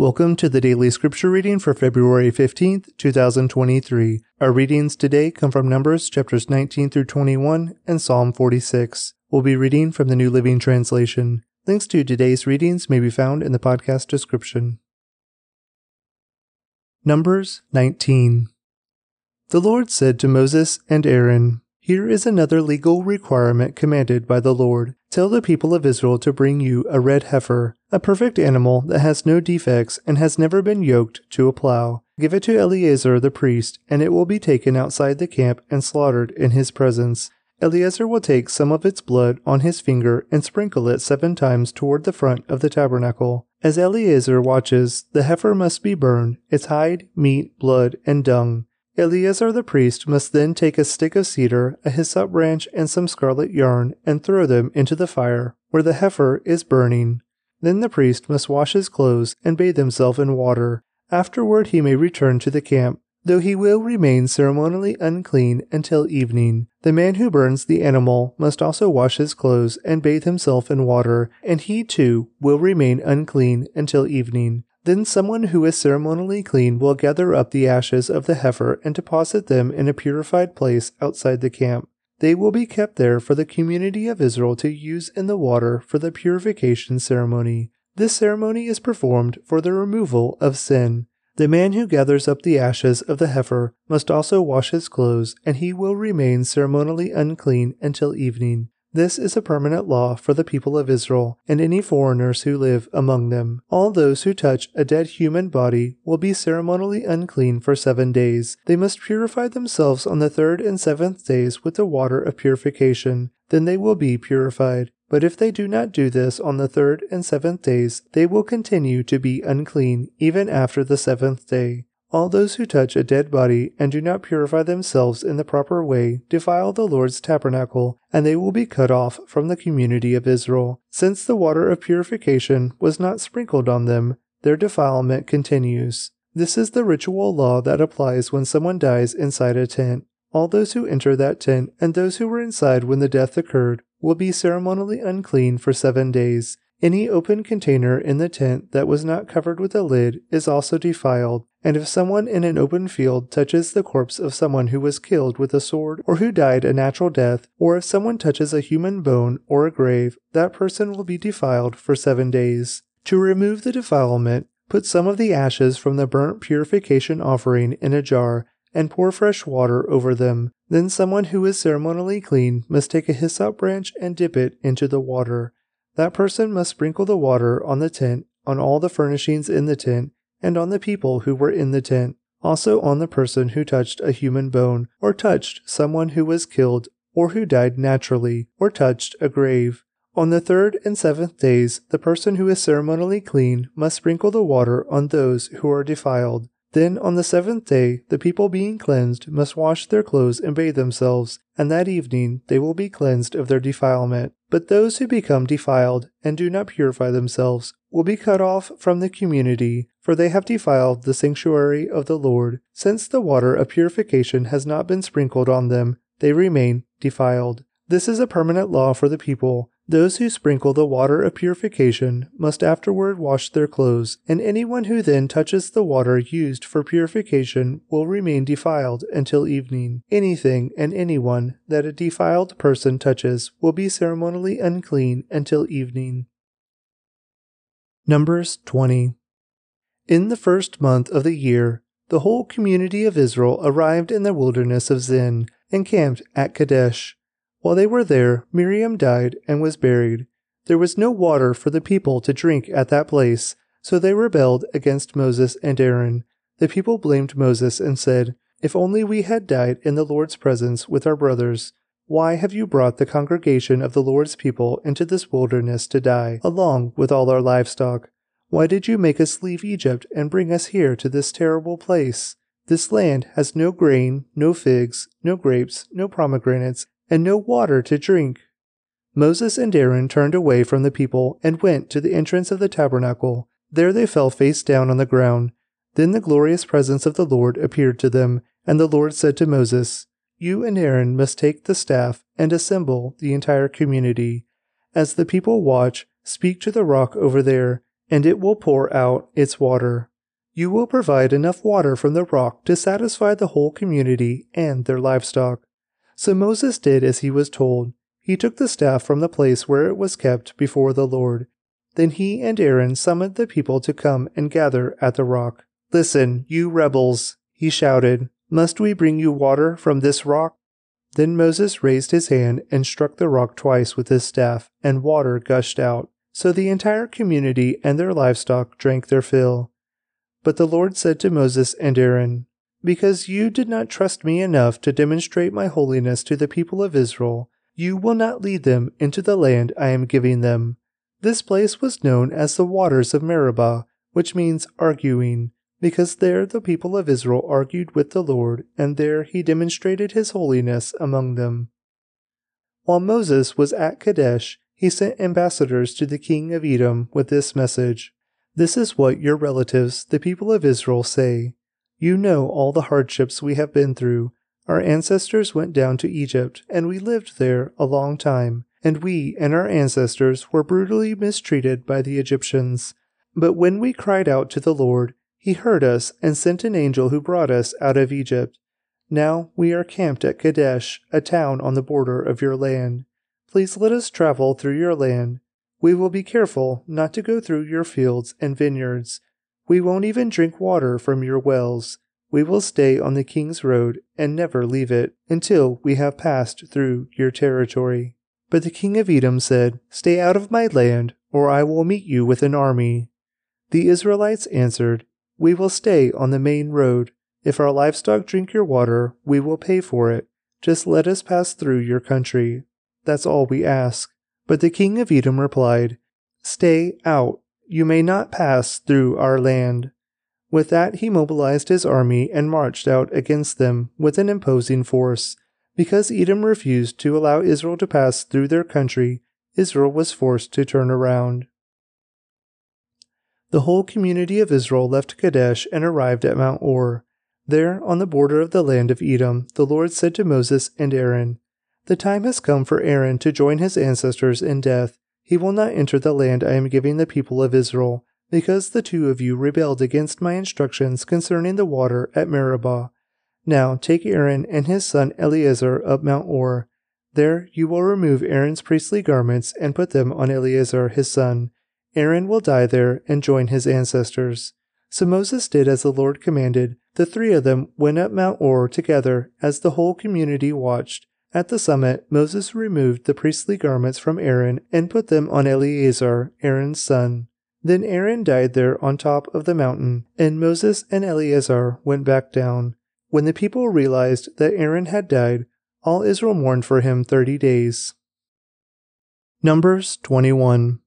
Welcome to the daily scripture reading for February 15th, 2023. Our readings today come from Numbers chapters 19 through 21 and Psalm 46. We'll be reading from the New Living Translation. Links to today's readings may be found in the podcast description. Numbers 19. The Lord said to Moses and Aaron, here is another legal requirement commanded by the Lord. Tell the people of Israel to bring you a red heifer, a perfect animal that has no defects and has never been yoked to a plow. Give it to Eleazar the priest, and it will be taken outside the camp and slaughtered in his presence. Eleazar will take some of its blood on his finger and sprinkle it seven times toward the front of the tabernacle. As Eleazar watches, the heifer must be burned, its hide, meat, blood, and dung. Eleazar the priest must then take a stick of cedar, a hyssop branch, and some scarlet yarn, and throw them into the fire, where the heifer is burning. Then the priest must wash his clothes and bathe himself in water. Afterward he may return to the camp, though he will remain ceremonially unclean until evening. The man who burns the animal must also wash his clothes and bathe himself in water, and he too will remain unclean until evening. Then someone who is ceremonially clean will gather up the ashes of the heifer and deposit them in a purified place outside the camp. They will be kept there for the community of Israel to use in the water for the purification ceremony. This ceremony is performed for the removal of sin. The man who gathers up the ashes of the heifer must also wash his clothes, and he will remain ceremonially unclean until evening. This is a permanent law for the people of Israel and any foreigners who live among them. All those who touch a dead human body will be ceremonially unclean for seven days. They must purify themselves on the third and seventh days with the water of purification. Then they will be purified. But if they do not do this on the third and seventh days, they will continue to be unclean even after the seventh day. All those who touch a dead body and do not purify themselves in the proper way defile the Lord's tabernacle, and they will be cut off from the community of Israel. Since the water of purification was not sprinkled on them, their defilement continues. This is the ritual law that applies when someone dies inside a tent. All those who enter that tent and those who were inside when the death occurred will be ceremonially unclean for seven days. Any open container in the tent that was not covered with a lid is also defiled, and if someone in an open field touches the corpse of someone who was killed with a sword or who died a natural death, or if someone touches a human bone or a grave, that person will be defiled for seven days. To remove the defilement, put some of the ashes from the burnt purification offering in a jar and pour fresh water over them. Then someone who is ceremonially clean must take a hyssop branch and dip it into the water. That person must sprinkle the water on the tent, on all the furnishings in the tent, and on the people who were in the tent, also on the person who touched a human bone, or touched someone who was killed, or who died naturally, or touched a grave. On the third and seventh days, the person who is ceremonially clean must sprinkle the water on those who are defiled. Then on the seventh day, the people being cleansed must wash their clothes and bathe themselves, and that evening they will be cleansed of their defilement. But those who become defiled and do not purify themselves will be cut off from the community, for they have defiled the sanctuary of the Lord. Since the water of purification has not been sprinkled on them, they remain defiled. This is a permanent law for the people, those who sprinkle the water of purification must afterward wash their clothes, and anyone who then touches the water used for purification will remain defiled until evening. Anything and anyone that a defiled person touches will be ceremonially unclean until evening. Numbers 20. In the first month of the year, the whole community of Israel arrived in the wilderness of Zin and camped at Kadesh. While they were there, Miriam died and was buried. There was no water for the people to drink at that place, so they rebelled against Moses and Aaron. The people blamed Moses and said, If only we had died in the Lord's presence with our brothers. Why have you brought the congregation of the Lord's people into this wilderness to die, along with all our livestock? Why did you make us leave Egypt and bring us here to this terrible place? This land has no grain, no figs, no grapes, no pomegranates, and no water to drink. Moses and Aaron turned away from the people and went to the entrance of the tabernacle. There they fell face down on the ground. Then the glorious presence of the Lord appeared to them, and the Lord said to Moses, You and Aaron must take the staff and assemble the entire community. As the people watch, speak to the rock over there, and it will pour out its water. You will provide enough water from the rock to satisfy the whole community and their livestock. So Moses did as he was told. He took the staff from the place where it was kept before the Lord. Then he and Aaron summoned the people to come and gather at the rock. Listen, you rebels, he shouted. Must we bring you water from this rock? Then Moses raised his hand and struck the rock twice with his staff, and water gushed out. So the entire community and their livestock drank their fill. But the Lord said to Moses and Aaron, Because you did not trust me enough to demonstrate my holiness to the people of Israel, you will not lead them into the land I am giving them. This place was known as the waters of Meribah, which means arguing, because there the people of Israel argued with the Lord, and there he demonstrated his holiness among them. While Moses was at Kadesh, he sent ambassadors to the king of Edom with this message This is what your relatives, the people of Israel, say. You know all the hardships we have been through. Our ancestors went down to Egypt, and we lived there a long time, and we and our ancestors were brutally mistreated by the Egyptians. But when we cried out to the Lord, he heard us and sent an angel who brought us out of Egypt. Now we are camped at Kadesh, a town on the border of your land. Please let us travel through your land. We will be careful not to go through your fields and vineyards. We won't even drink water from your wells. We will stay on the king's road and never leave it until we have passed through your territory. But the king of Edom said, Stay out of my land, or I will meet you with an army. The Israelites answered, we will stay on the main road. If our livestock drink your water, we will pay for it. Just let us pass through your country. That's all we ask. But the king of Edom replied, Stay out. You may not pass through our land. With that, he mobilized his army and marched out against them with an imposing force. Because Edom refused to allow Israel to pass through their country, Israel was forced to turn around. The whole community of Israel left Kadesh and arrived at Mount Hor. There, on the border of the land of Edom, the Lord said to Moses and Aaron, The time has come for Aaron to join his ancestors in death. He will not enter the land I am giving the people of Israel, because the two of you rebelled against my instructions concerning the water at Meribah. Now take Aaron and his son Eleazar up Mount Hor. There you will remove Aaron's priestly garments and put them on Eleazar his son Aaron will die there and join his ancestors. So Moses did as the Lord commanded. The three of them went up Mount Hor together as the whole community watched. At the summit, Moses removed the priestly garments from Aaron and put them on Eleazar, Aaron's son. Then Aaron died there on top of the mountain, and Moses and Eleazar went back down. When the people realized that Aaron had died, all Israel mourned for him thirty days. Numbers 21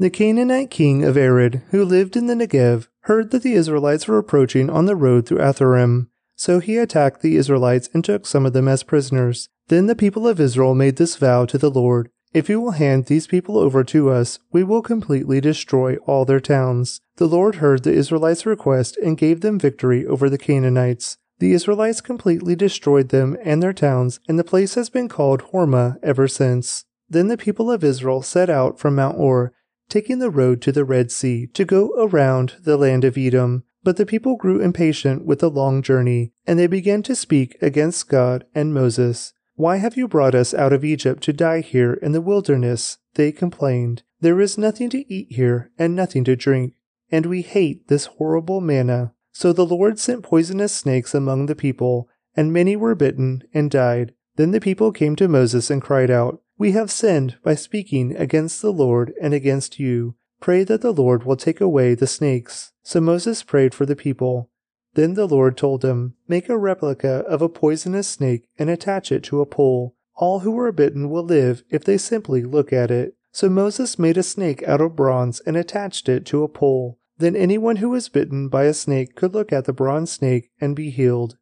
the Canaanite king of Arad, who lived in the Negev, heard that the Israelites were approaching on the road through Atharim. So he attacked the Israelites and took some of them as prisoners. Then the people of Israel made this vow to the Lord If you will hand these people over to us, we will completely destroy all their towns. The Lord heard the Israelites' request and gave them victory over the Canaanites. The Israelites completely destroyed them and their towns, and the place has been called Hormah ever since. Then the people of Israel set out from Mount Hor taking the road to the Red Sea to go around the land of Edom. But the people grew impatient with the long journey, and they began to speak against God and Moses. Why have you brought us out of Egypt to die here in the wilderness? They complained. There is nothing to eat here and nothing to drink, and we hate this horrible manna. So the Lord sent poisonous snakes among the people, and many were bitten and died. Then the people came to Moses and cried out, we have sinned by speaking against the Lord and against you. Pray that the Lord will take away the snakes. So Moses prayed for the people. Then the Lord told him, Make a replica of a poisonous snake and attach it to a pole. All who are bitten will live if they simply look at it. So Moses made a snake out of bronze and attached it to a pole. Then anyone who was bitten by a snake could look at the bronze snake and be healed.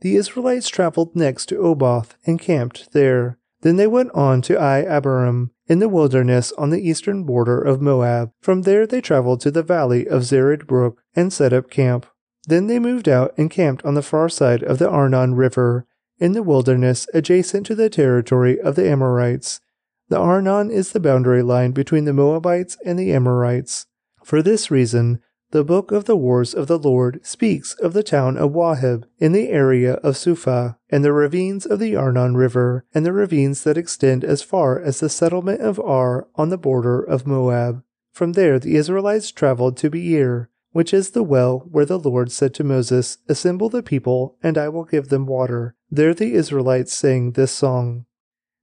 The Israelites traveled next to Oboth and camped there. Then they went on to Iye-abarim in the wilderness on the eastern border of Moab. From there they traveled to the valley of Zered Brook and set up camp. Then they moved out and camped on the far side of the Arnon River, in the wilderness adjacent to the territory of the Amorites. The Arnon is the boundary line between the Moabites and the Amorites. For this reason, the book of the wars of the Lord speaks of the town of Waheb in the area of Suphah and the ravines of the Arnon River, and the ravines that extend as far as the settlement of Ar on the border of Moab. From there the Israelites traveled to Beer, which is the well where the Lord said to Moses, Assemble the people, and I will give them water. There the Israelites sang this song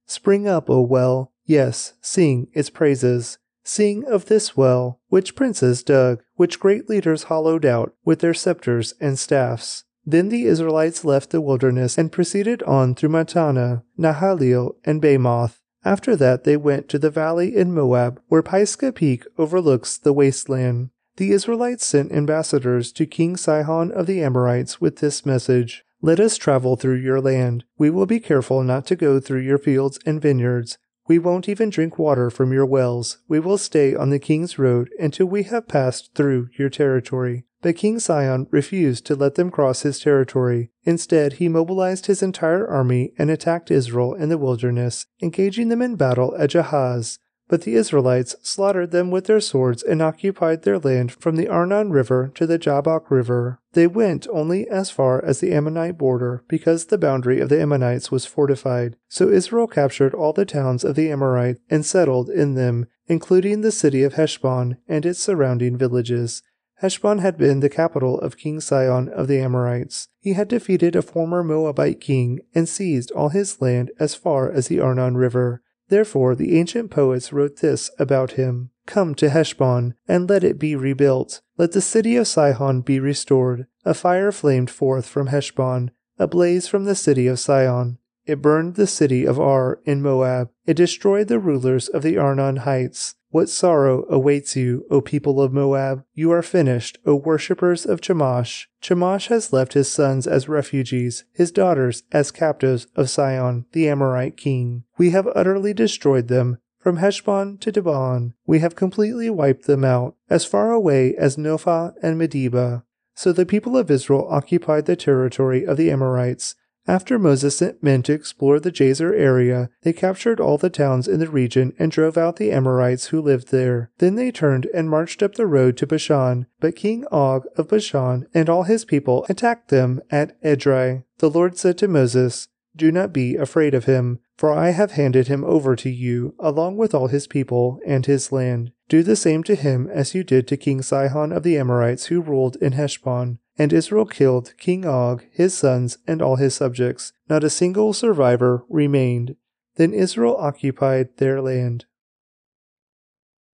Spring up, O well, yes, sing its praises. Sing of this well, which princes dug, which great leaders hollowed out with their scepters and staffs. Then the Israelites left the wilderness and proceeded on through Mattanah, Nahaliel, and Bamoth. After that they went to the valley in Moab, where Pisgah Peak overlooks the wasteland. The Israelites sent ambassadors to King Sihon of the Amorites with this message Let us travel through your land. We will be careful not to go through your fields and vineyards. We won't even drink water from your wells. We will stay on the king's road until we have passed through your territory. But King Sihon refused to let them cross his territory. Instead, he mobilized his entire army and attacked Israel in the wilderness, engaging them in battle at Jahaz. But the Israelites slaughtered them with their swords and occupied their land from the Arnon River to the Jabbok River. They went only as far as the Ammonite border because the boundary of the Ammonites was fortified. So Israel captured all the towns of the Amorites and settled in them, including the city of Heshbon and its surrounding villages. Heshbon had been the capital of King Sihon of the Amorites. He had defeated a former Moabite king and seized all his land as far as the Arnon River. Therefore the ancient poets wrote this about him Come to Heshbon, and let it be rebuilt. Let the city of Sihon be restored. A fire flamed forth from Heshbon, a blaze from the city of Sihon. It burned the city of Ar in Moab. It destroyed the rulers of the Arnon heights. What sorrow awaits you, O people of Moab? You are finished, O worshippers of Chemosh. Chemosh has left his sons as refugees, his daughters as captives of Sihon, the Amorite king. We have utterly destroyed them. From Heshbon to Dibon, we have completely wiped them out, as far away as Nophah and Medeba. So the people of Israel occupied the territory of the Amorites, after Moses sent men to explore the Jazer area, they captured all the towns in the region and drove out the Amorites who lived there. Then they turned and marched up the road to Bashan. But King Og of Bashan and all his people attacked them at Edrei. The Lord said to Moses, Do not be afraid of him, for I have handed him over to you, along with all his people and his land. Do the same to him as you did to King Sihon of the Amorites who ruled in Heshbon. And Israel killed King Og, his sons, and all his subjects. Not a single survivor remained. Then Israel occupied their land.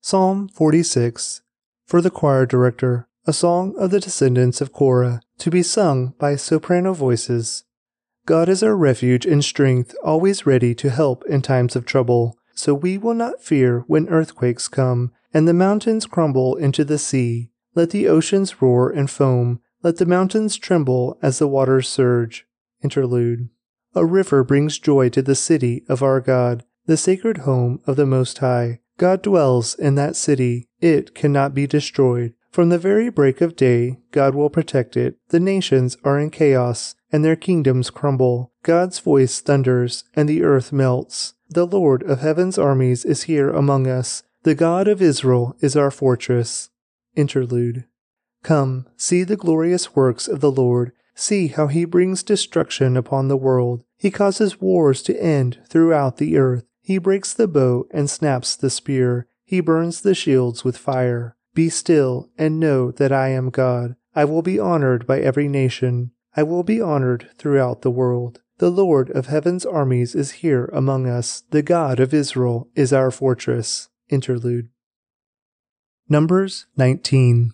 Psalm 46 For the choir director, a song of the descendants of Korah, to be sung by soprano voices. God is our refuge and strength, always ready to help in times of trouble. So we will not fear when earthquakes come, and the mountains crumble into the sea. Let the oceans roar and foam, let the mountains tremble as the waters surge. Interlude. A river brings joy to the city of our God, the sacred home of the Most High. God dwells in that city. It cannot be destroyed. From the very break of day, God will protect it. The nations are in chaos, and their kingdoms crumble. God's voice thunders, and the earth melts. The Lord of heaven's armies is here among us. The God of Israel is our fortress. Interlude. Come, see the glorious works of the Lord. See how he brings destruction upon the world. He causes wars to end throughout the earth. He breaks the bow and snaps the spear. He burns the shields with fire. Be still and know that I am God. I will be honored by every nation. I will be honored throughout the world. The Lord of heaven's armies is here among us. The God of Israel is our fortress. Interlude. Numbers 19.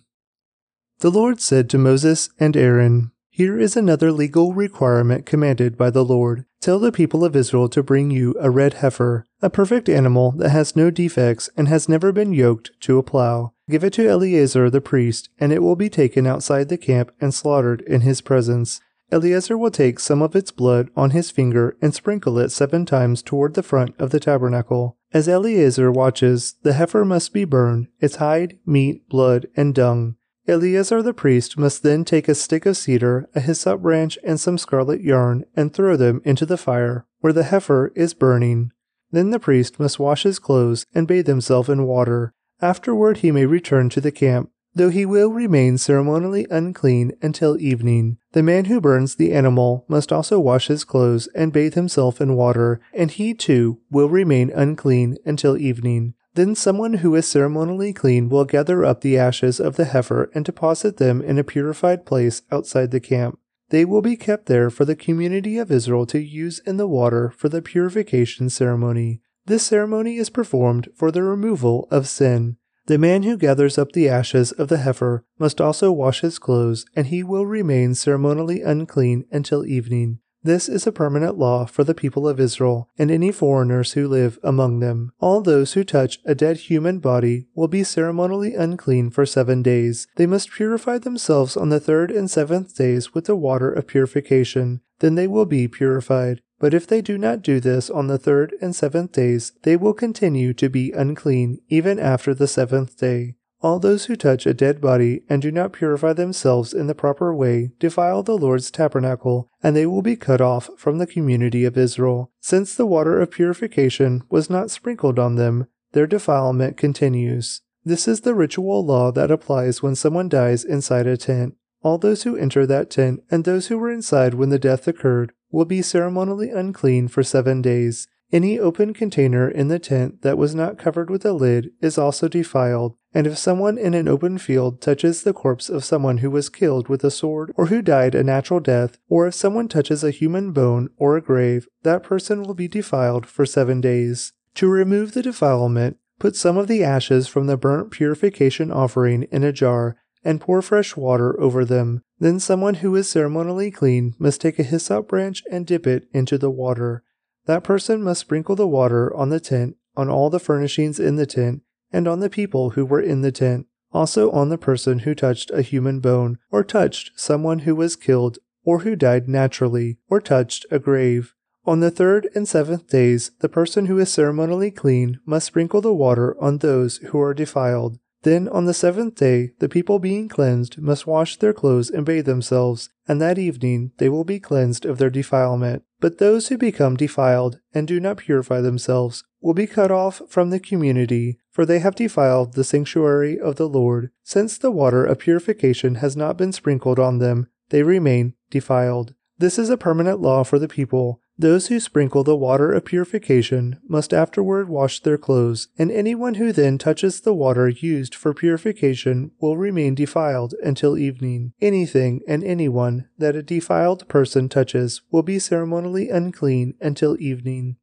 The Lord said to Moses and Aaron, Here is another legal requirement commanded by the Lord. Tell the people of Israel to bring you a red heifer, a perfect animal that has no defects and has never been yoked to a plow. Give it to Eleazar the priest, and it will be taken outside the camp and slaughtered in his presence. Eleazar will take some of its blood on his finger and sprinkle it seven times toward the front of the tabernacle. As Eleazar watches, the heifer must be burned, its hide, meat, blood, and dung. Eleazar the priest must then take a stick of cedar, a hyssop branch, and some scarlet yarn, and throw them into the fire, where the heifer is burning. Then the priest must wash his clothes and bathe himself in water. Afterward he may return to the camp, though he will remain ceremonially unclean until evening. The man who burns the animal must also wash his clothes and bathe himself in water, and he too will remain unclean until evening. Then someone who is ceremonially clean will gather up the ashes of the heifer and deposit them in a purified place outside the camp. They will be kept there for the community of Israel to use in the water for the purification ceremony. This ceremony is performed for the removal of sin. The man who gathers up the ashes of the heifer must also wash his clothes, and he will remain ceremonially unclean until evening. This is a permanent law for the people of Israel and any foreigners who live among them. All those who touch a dead human body will be ceremonially unclean for seven days. They must purify themselves on the third and seventh days with the water of purification. Then they will be purified. But if they do not do this on the third and seventh days, they will continue to be unclean even after the seventh day. All those who touch a dead body and do not purify themselves in the proper way defile the Lord's tabernacle, and they will be cut off from the community of Israel. Since the water of purification was not sprinkled on them, their defilement continues. This is the ritual law that applies when someone dies inside a tent. All those who enter that tent and those who were inside when the death occurred will be ceremonially unclean for seven days. Any open container in the tent that was not covered with a lid is also defiled, and if someone in an open field touches the corpse of someone who was killed with a sword or who died a natural death, or if someone touches a human bone or a grave, that person will be defiled for seven days. To remove the defilement, put some of the ashes from the burnt purification offering in a jar and pour fresh water over them. Then someone who is ceremonially clean must take a hyssop branch and dip it into the water. That person must sprinkle the water on the tent, on all the furnishings in the tent, and on the people who were in the tent, also on the person who touched a human bone, or touched someone who was killed, or who died naturally, or touched a grave. On the third and seventh days, the person who is ceremonially clean must sprinkle the water on those who are defiled. Then on the seventh day, the people being cleansed must wash their clothes and bathe themselves, and that evening they will be cleansed of their defilement. But those who become defiled and do not purify themselves will be cut off from the community, for they have defiled the sanctuary of the Lord. Since the water of purification has not been sprinkled on them, they remain defiled. This is a permanent law for the people, those who sprinkle the water of purification must afterward wash their clothes, and anyone who then touches the water used for purification will remain defiled until evening. Anything and anyone that a defiled person touches will be ceremonially unclean until evening.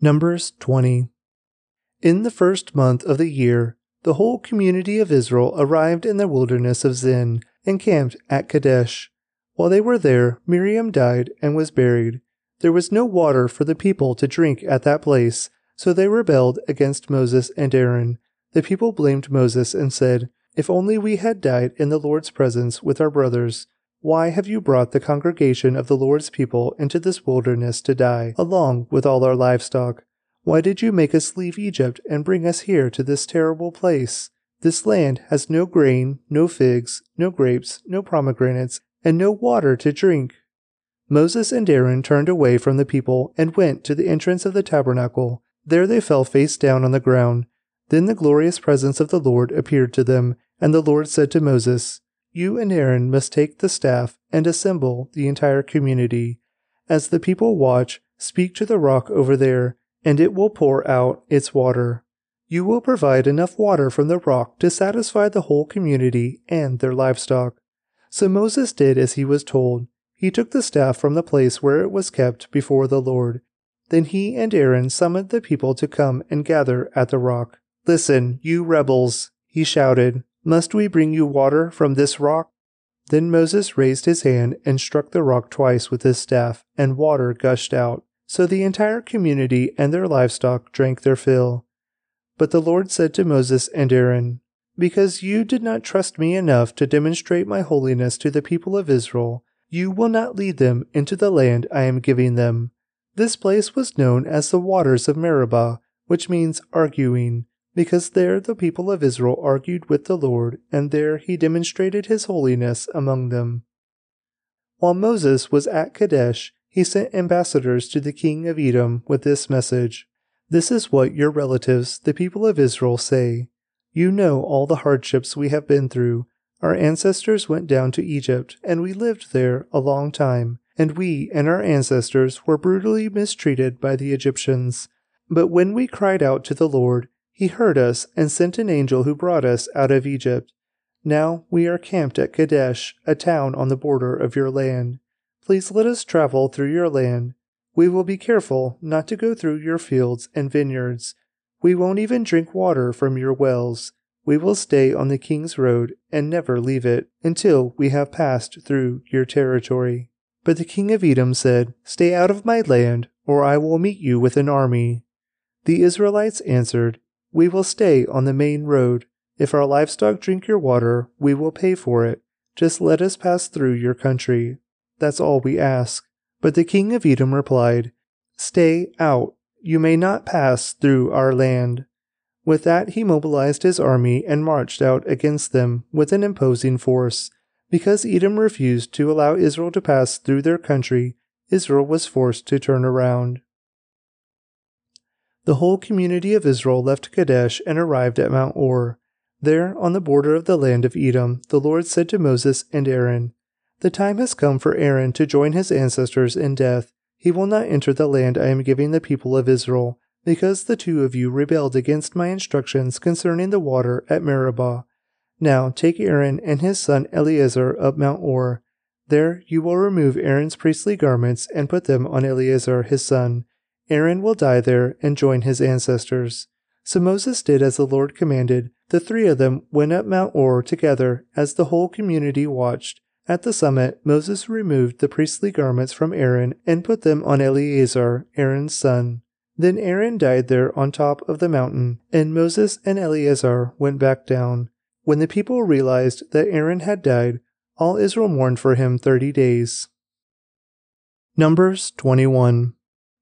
Numbers 20. In the first month of the year, the whole community of Israel arrived in the wilderness of Zin and camped at Kadesh. While they were there, Miriam died and was buried. There was no water for the people to drink at that place, so they rebelled against Moses and Aaron. The people blamed Moses and said, If only we had died in the Lord's presence with our brothers. Why have you brought the congregation of the Lord's people into this wilderness to die, along with all our livestock? Why did you make us leave Egypt and bring us here to this terrible place? This land has no grain, no figs, no grapes, no pomegranates, and no water to drink. Moses and Aaron turned away from the people and went to the entrance of the tabernacle. There they fell face down on the ground. Then the glorious presence of the Lord appeared to them, and the Lord said to Moses, You and Aaron must take the staff and assemble the entire community. As the people watch, speak to the rock over there, and it will pour out its water. You will provide enough water from the rock to satisfy the whole community and their livestock. So Moses did as he was told. He took the staff from the place where it was kept before the Lord. Then he and Aaron summoned the people to come and gather at the rock. Listen, you rebels, he shouted. Must we bring you water from this rock? Then Moses raised his hand and struck the rock twice with his staff, and water gushed out. So the entire community and their livestock drank their fill. But the Lord said to Moses and Aaron, because you did not trust me enough to demonstrate my holiness to the people of Israel, you will not lead them into the land I am giving them. This place was known as the waters of Meribah, which means arguing, because there the people of Israel argued with the Lord, and there he demonstrated his holiness among them. While Moses was at Kadesh, he sent ambassadors to the king of Edom with this message This is what your relatives, the people of Israel, say. You know all the hardships we have been through. Our ancestors went down to Egypt, and we lived there a long time, and we and our ancestors were brutally mistreated by the Egyptians. But when we cried out to the Lord, he heard us and sent an angel who brought us out of Egypt. Now we are camped at Kadesh, a town on the border of your land. Please let us travel through your land we will be careful not to go through your fields and vineyards. We won't even drink water from your wells. We will stay on the king's road and never leave it until we have passed through your territory. But the king of Edom said, Stay out of my land, or I will meet you with an army. The Israelites answered, We will stay on the main road. If our livestock drink your water, we will pay for it. Just let us pass through your country. That's all we ask. But the king of Edom replied, Stay out, you may not pass through our land. With that, he mobilized his army and marched out against them with an imposing force. Because Edom refused to allow Israel to pass through their country, Israel was forced to turn around. The whole community of Israel left Kadesh and arrived at Mount Hor. There, on the border of the land of Edom, the Lord said to Moses and Aaron, the time has come for Aaron to join his ancestors in death. He will not enter the land I am giving the people of Israel, because the two of you rebelled against my instructions concerning the water at Meribah. Now take Aaron and his son Eleazar up Mount Hor. There you will remove Aaron's priestly garments and put them on Eleazar his son. Aaron will die there and join his ancestors. So Moses did as the Lord commanded. The three of them went up Mount Hor together as the whole community watched. At the summit, Moses removed the priestly garments from Aaron and put them on Eleazar, Aaron's son. Then Aaron died there on top of the mountain, and Moses and Eleazar went back down. When the people realized that Aaron had died, all Israel mourned for him thirty days. Numbers 21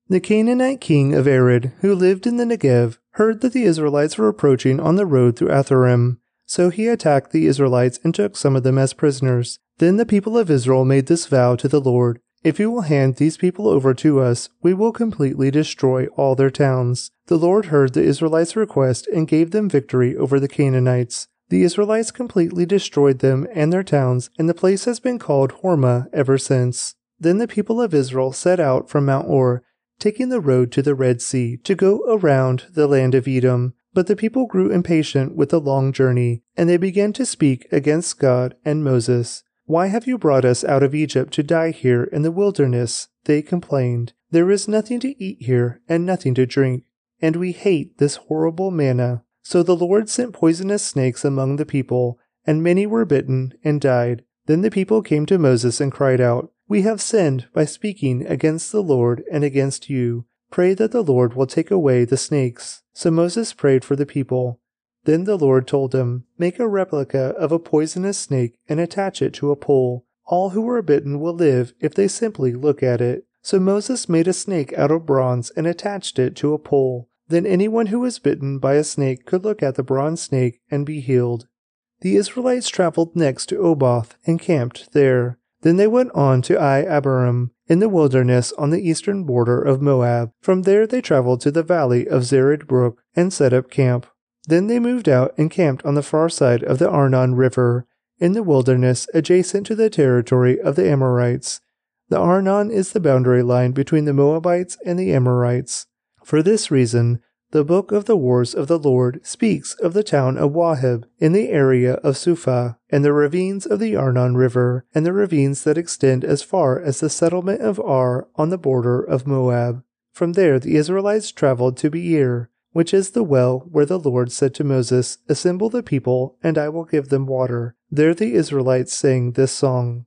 The Canaanite king of Arad, who lived in the Negev, heard that the Israelites were approaching on the road through Atharim. So he attacked the Israelites and took some of them as prisoners. Then the people of Israel made this vow to the Lord If you will hand these people over to us, we will completely destroy all their towns. The Lord heard the Israelites' request and gave them victory over the Canaanites. The Israelites completely destroyed them and their towns, and the place has been called Hormah ever since. Then the people of Israel set out from Mount Hor, taking the road to the Red Sea, to go around the land of Edom. But the people grew impatient with the long journey, and they began to speak against God and Moses. Why have you brought us out of Egypt to die here in the wilderness? They complained. There is nothing to eat here and nothing to drink, and we hate this horrible manna. So the Lord sent poisonous snakes among the people, and many were bitten and died. Then the people came to Moses and cried out, We have sinned by speaking against the Lord and against you. Pray that the Lord will take away the snakes. So Moses prayed for the people. Then the Lord told him, Make a replica of a poisonous snake and attach it to a pole. All who are bitten will live if they simply look at it. So Moses made a snake out of bronze and attached it to a pole. Then anyone who was bitten by a snake could look at the bronze snake and be healed. The Israelites traveled next to Oboth and camped there. Then they went on to Iye-abarim in the wilderness on the eastern border of Moab. From there they traveled to the valley of Zered Brook and set up camp. Then they moved out and camped on the far side of the Arnon River, in the wilderness adjacent to the territory of the Amorites. The Arnon is the boundary line between the Moabites and the Amorites. For this reason, the book of the wars of the Lord speaks of the town of Waheb in the area of Suphah, and the ravines of the Arnon River, and the ravines that extend as far as the settlement of Ar on the border of Moab. From there the Israelites traveled to Beer, which is the well where the Lord said to Moses, Assemble the people, and I will give them water. There the Israelites sang this song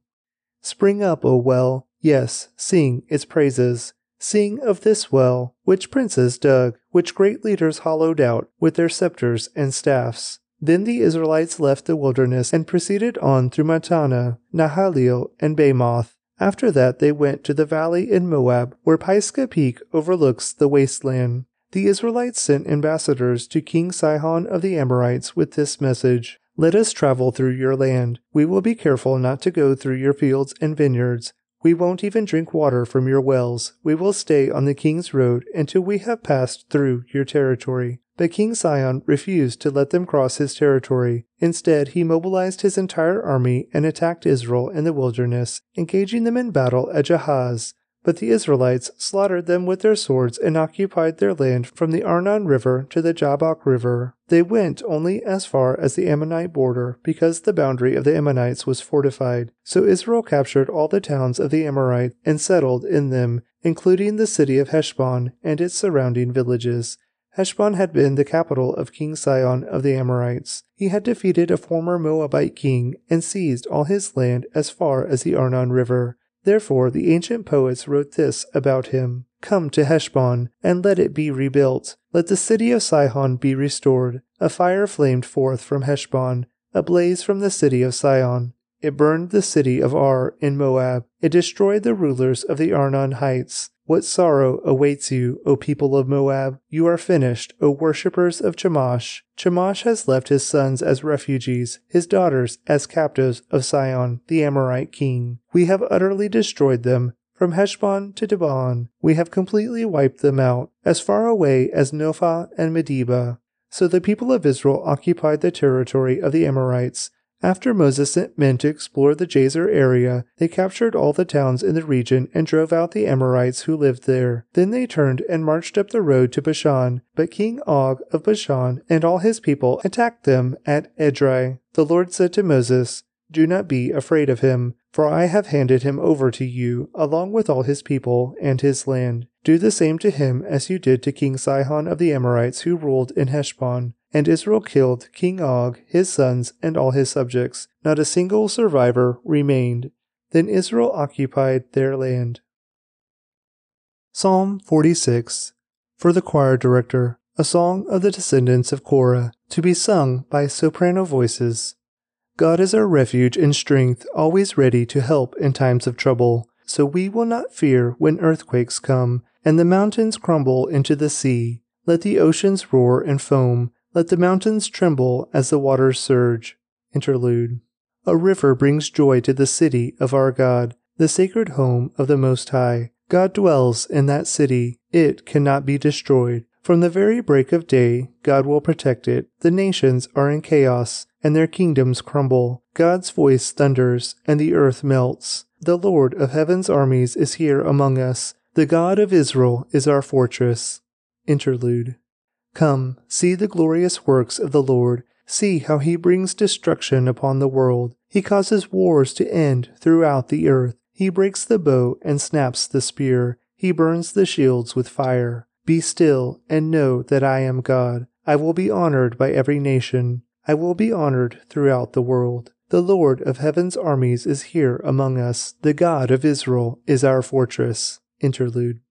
Spring up, O well, yes, sing its praises. Sing of this well, which princes dug, which great leaders hollowed out with their scepters and staffs. Then the Israelites left the wilderness and proceeded on through Mattanah, Nahaliel, and Bamoth. After that they went to the valley in Moab, where Pisgah Peak overlooks the wasteland. The Israelites sent ambassadors to King Sihon of the Amorites with this message Let us travel through your land. We will be careful not to go through your fields and vineyards. We won't even drink water from your wells. We will stay on the king's road until we have passed through your territory. But King Sihon refused to let them cross his territory. Instead, he mobilized his entire army and attacked Israel in the wilderness, engaging them in battle at Jahaz. But the Israelites slaughtered them with their swords and occupied their land from the Arnon River to the Jabbok River. They went only as far as the Ammonite border because the boundary of the Ammonites was fortified. So Israel captured all the towns of the Amorites and settled in them, including the city of Heshbon and its surrounding villages. Heshbon had been the capital of King Sihon of the Amorites. He had defeated a former Moabite king and seized all his land as far as the Arnon River. Therefore the ancient poets wrote this about him Come to Heshbon, and let it be rebuilt. Let the city of Sihon be restored. A fire flamed forth from Heshbon, a blaze from the city of Sihon. It burned the city of Ar in Moab. It destroyed the rulers of the Arnon heights. What sorrow awaits you, O people of Moab? You are finished, O worshippers of Chemosh. Chemosh has left his sons as refugees, his daughters as captives of Sihon, the Amorite king. We have utterly destroyed them. From Heshbon to Dibon, we have completely wiped them out, as far away as Nophah and Medeba. So the people of Israel occupied the territory of the Amorites, after Moses sent men to explore the Jazer area, they captured all the towns in the region and drove out the Amorites who lived there. Then they turned and marched up the road to Bashan. But King Og of Bashan and all his people attacked them at Edrei. The Lord said to Moses, Do not be afraid of him, for I have handed him over to you, along with all his people and his land. Do the same to him as you did to King Sihon of the Amorites who ruled in Heshbon. And Israel killed King Og, his sons, and all his subjects. Not a single survivor remained. Then Israel occupied their land. Psalm 46 For the choir director, a song of the descendants of Korah, to be sung by soprano voices. God is our refuge and strength, always ready to help in times of trouble. So we will not fear when earthquakes come, and the mountains crumble into the sea. Let the oceans roar and foam, let the mountains tremble as the waters surge. Interlude. A river brings joy to the city of our God, the sacred home of the Most High. God dwells in that city. It cannot be destroyed. From the very break of day, God will protect it. The nations are in chaos, and their kingdoms crumble. God's voice thunders, and the earth melts. The Lord of heaven's armies is here among us. The God of Israel is our fortress. Interlude. Come, see the glorious works of the Lord. See how he brings destruction upon the world. He causes wars to end throughout the earth. He breaks the bow and snaps the spear. He burns the shields with fire. Be still and know that I am God. I will be honored by every nation. I will be honored throughout the world. The Lord of heaven's armies is here among us. The God of Israel is our fortress. Interlude.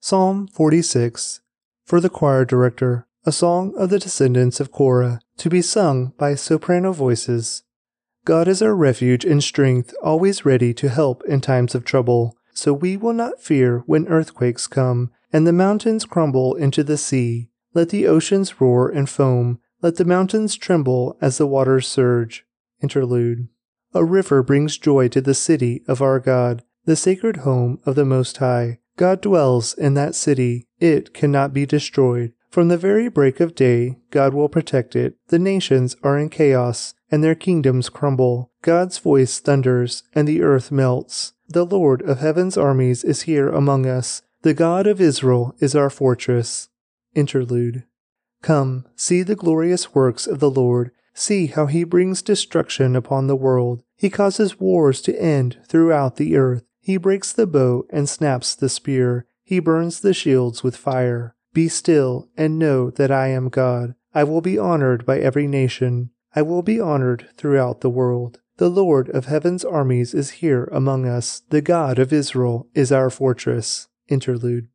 Psalm 46 for the choir director, a song of the descendants of Korah, to be sung by soprano voices. God is our refuge and strength, always ready to help in times of trouble. So we will not fear when earthquakes come, and the mountains crumble into the sea. Let the oceans roar and foam, let the mountains tremble as the waters surge. Interlude. A river brings joy to the city of our God, the sacred home of the Most High. God dwells in that city. It cannot be destroyed. From the very break of day, God will protect it. The nations are in chaos, and their kingdoms crumble. God's voice thunders, and the earth melts. The Lord of heaven's armies is here among us. The God of Israel is our fortress. Interlude. Come, see the glorious works of the Lord. See how he brings destruction upon the world. He causes wars to end throughout the earth. He breaks the bow and snaps the spear. He burns the shields with fire. Be still and know that I am God. I will be honored by every nation. I will be honored throughout the world. The Lord of heaven's armies is here among us. The God of Israel is our fortress. Interlude.